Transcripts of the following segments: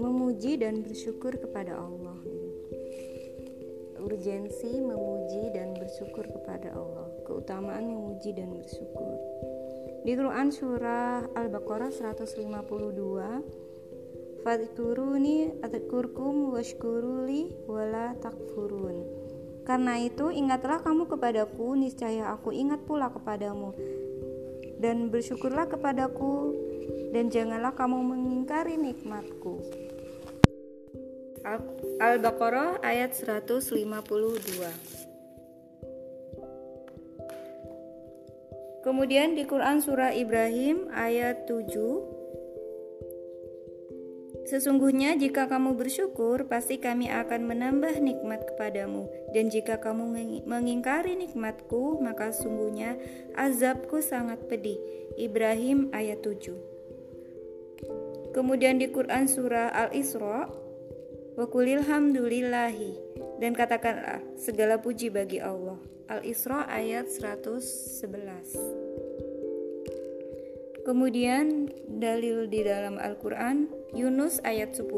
Memuji dan bersyukur kepada Allah. Urgensi memuji dan bersyukur kepada Allah. Keutamaan memuji dan bersyukur. Di Quran surah Al-Baqarah 152 Fadkuruni atkurkum washkuruli wala takfurun karena itu, ingatlah kamu kepadaku, niscaya aku ingat pula kepadamu. Dan bersyukurlah kepadaku, dan janganlah kamu mengingkari nikmatku. Al-Baqarah ayat 152 Kemudian di Quran surah Ibrahim ayat 7 Sesungguhnya jika kamu bersyukur, pasti kami akan menambah nikmat kepadamu. Dan jika kamu mengingkari nikmatku, maka sungguhnya azabku sangat pedih. Ibrahim ayat 7 Kemudian di Quran surah Al-Isra, Wakulil hamdulillahi dan katakanlah segala puji bagi Allah. Al-Isra ayat 111. Kemudian dalil di dalam Al-Qur'an Yunus ayat 10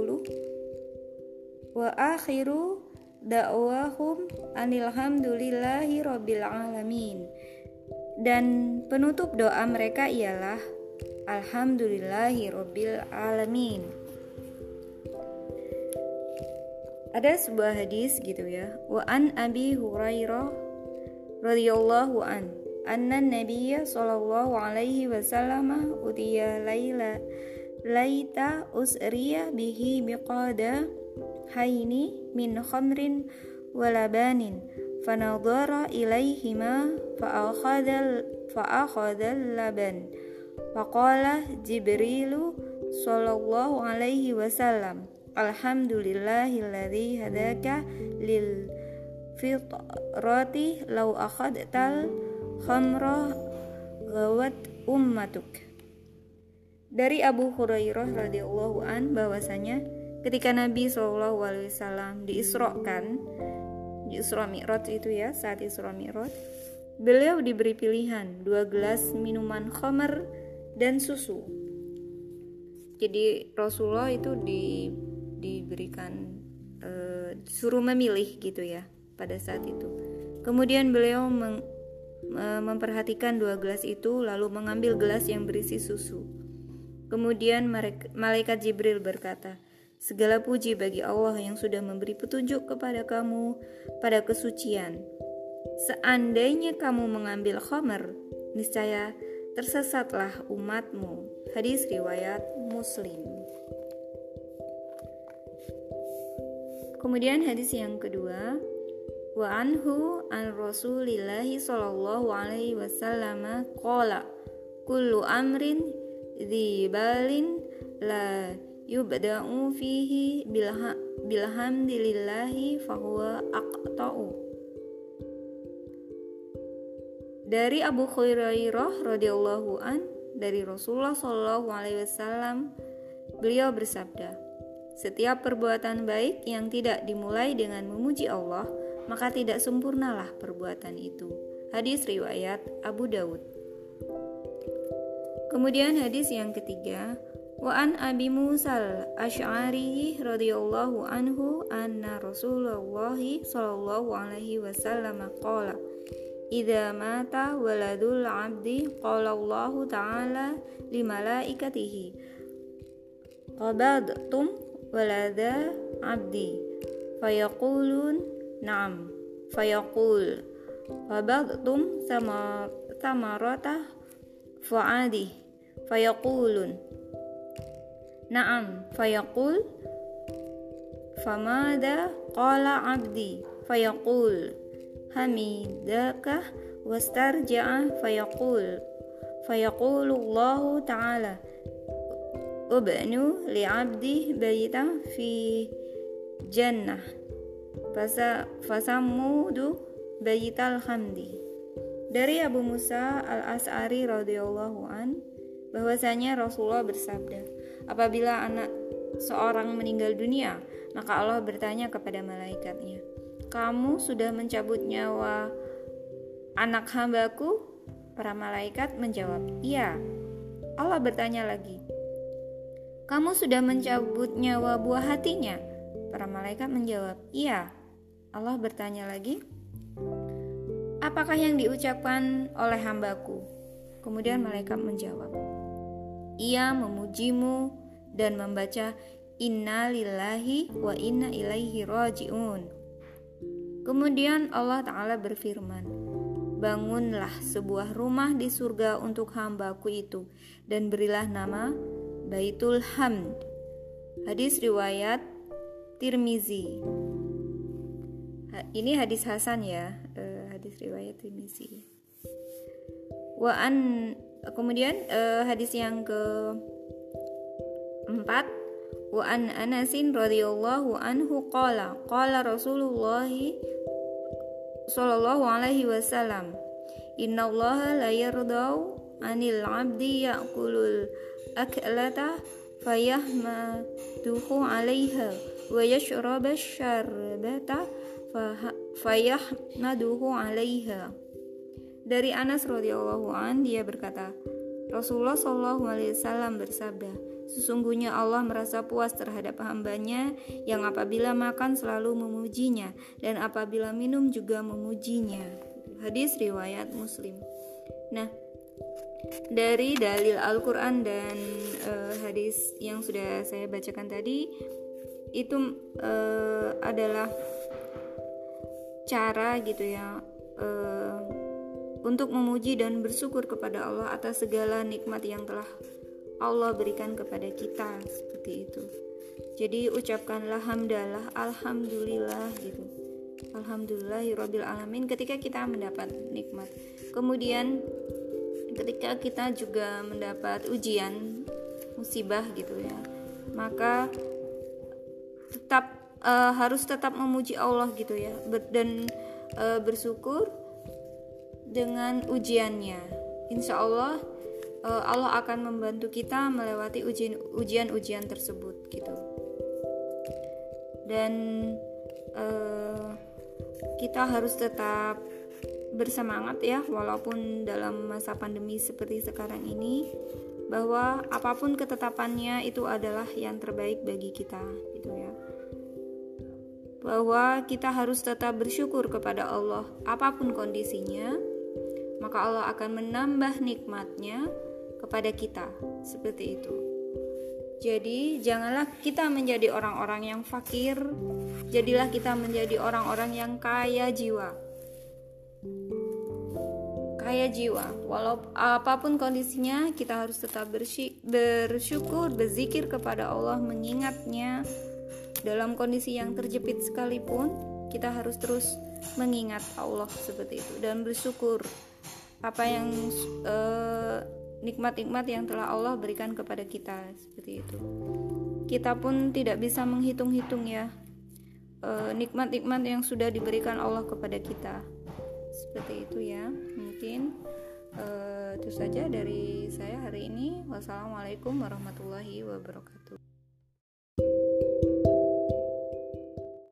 Wa akhiru da'wahum anilhamdulillahi rabbil alamin. Dan penutup doa mereka ialah alhamdulillahi rabbil alamin. Ada sebuah hadis gitu ya. Wa an abi hurairah radhiyallahu an anna nabiyya sallallahu alaihi wasallam utiya laila laita usriya bihi biqada haini min khamrin walabanin fanadhara ilaihima fa'akhadha fa'akhadha laban. Faqala jibrilu sallallahu alaihi wasallam alhamdulillahilladzi hadaka lil fitrati law akhadtal khamra gawat ummatuk. Dari Abu Hurairah radhiyallahu an bahwasanya ketika Nabi Shallallahu alaihi wasallam diisrokan di Isra Mi'raj itu ya saat Isra Mi'raj beliau diberi pilihan dua gelas minuman khamar dan susu. Jadi Rasulullah itu di, diberikan e, suruh memilih gitu ya pada saat itu. Kemudian beliau meng, memperhatikan dua gelas itu, lalu mengambil gelas yang berisi susu. Kemudian malaikat Jibril berkata, "Segala puji bagi Allah yang sudah memberi petunjuk kepada kamu pada kesucian. Seandainya kamu mengambil khamar, niscaya tersesatlah umatmu." Hadis riwayat Muslim. Kemudian hadis yang kedua, wa anhu an rasulillahi sallallahu alaihi wasallam qala kullu amrin dhi balin la yubda'u fihi bilhamdillahi fahuwa aqta'u. Dari Abu Hurairah radhiyallahu an dari Rasulullah sallallahu alaihi wasallam beliau bersabda setiap perbuatan baik yang tidak dimulai dengan memuji Allah maka tidak sempurnalah perbuatan itu. Hadis riwayat Abu Dawud. Kemudian hadis yang ketiga, wa an Abi Musa al-Asy'ari radhiyallahu anhu anna Rasulullah sallallahu alaihi wasallam qala Idza mata waladul 'abdi qala Allah ta'ala li malaikatihi Qabadtum walada 'abdi fayaqulun Naam. Fayaqul. Fabagtum sama samarata fa'adi fayaqulun. Naam. Fayaqul. Famada qala abdi. Fayaqul. Hamidaka wastarja'a. Fayaqul. Fayaqulu Allah ta'ala. Ubnu li'abdi bayta fi jannah fasamudu bayital hamdi. Dari Abu Musa al-As'ari radhiyallahu an bahwasanya Rasulullah bersabda, apabila anak seorang meninggal dunia, maka Allah bertanya kepada malaikatnya, "Kamu sudah mencabut nyawa anak hambaku?" Para malaikat menjawab, "Iya." Allah bertanya lagi, "Kamu sudah mencabut nyawa buah hatinya?" Para malaikat menjawab, "Iya." Allah bertanya lagi, "Apakah yang diucapkan oleh hambaku?" Kemudian malaikat menjawab, "Ia memujimu dan membaca Inna lillahi wa inna ilaihi raji'un." Kemudian Allah Ta'ala berfirman, Bangunlah sebuah rumah di surga untuk hambaku itu, dan berilah nama Baitul Hamd. Hadis riwayat Tirmizi. Ini hadis Hasan ya, uh, hadis riwayat Tirmizi. Wa an kemudian uh, hadis yang ke empat wa an Anasin radhiyallahu anhu qala qala Rasulullah sallallahu alaihi wasallam innallaha la yardau anil abdi ya'kulul aklata fayahmaduhu alaiha wa yashraba syarbata fayahmaduhu alaiha dari Anas radhiyallahu an dia berkata Rasulullah Shallallahu alaihi wasallam bersabda Sesungguhnya Allah merasa puas terhadap hambanya yang apabila makan selalu memujinya dan apabila minum juga memujinya. Hadis riwayat Muslim. Nah, dari dalil Al-Qur'an dan uh, hadis yang sudah saya bacakan tadi itu uh, adalah cara gitu ya uh, untuk memuji dan bersyukur kepada Allah atas segala nikmat yang telah Allah berikan kepada kita seperti itu. Jadi ucapkanlah hamdalah alhamdulillah gitu. Alhamdulillahirabbil alamin ketika kita mendapat nikmat. Kemudian ketika kita juga mendapat ujian musibah gitu ya maka tetap uh, harus tetap memuji Allah gitu ya. Dan uh, bersyukur dengan ujiannya. Insya Allah uh, Allah akan membantu kita melewati ujian-ujian tersebut gitu. Dan uh, kita harus tetap bersemangat ya walaupun dalam masa pandemi seperti sekarang ini bahwa apa pun ketetapannya itu adalah yang terbaik bagi kita gitu ya bahwa kita harus tetap bersyukur kepada Allah apa pun kondisinya maka Allah akan menambah nikmatnya kepada kita seperti itu. Jadi, janganlah kita menjadi orang-orang yang fakir, jadilah kita menjadi orang-orang yang kaya jiwa. Kaya jiwa, walau apa pun kondisinya, kita harus tetap bersyukur, berzikir kepada Allah, mengingatnya dalam kondisi yang terjepit sekalipun. Kita harus terus mengingat Allah seperti itu dan bersyukur apa yang uh, nikmat-nikmat yang telah Allah berikan kepada kita seperti itu. Kita pun tidak bisa menghitung-hitung ya eh, nikmat-nikmat yang sudah diberikan Allah kepada kita. Seperti itu ya. Mungkin uh, itu saja dari saya hari ini. Wassalamualaikum warahmatullahi wabarakatuh.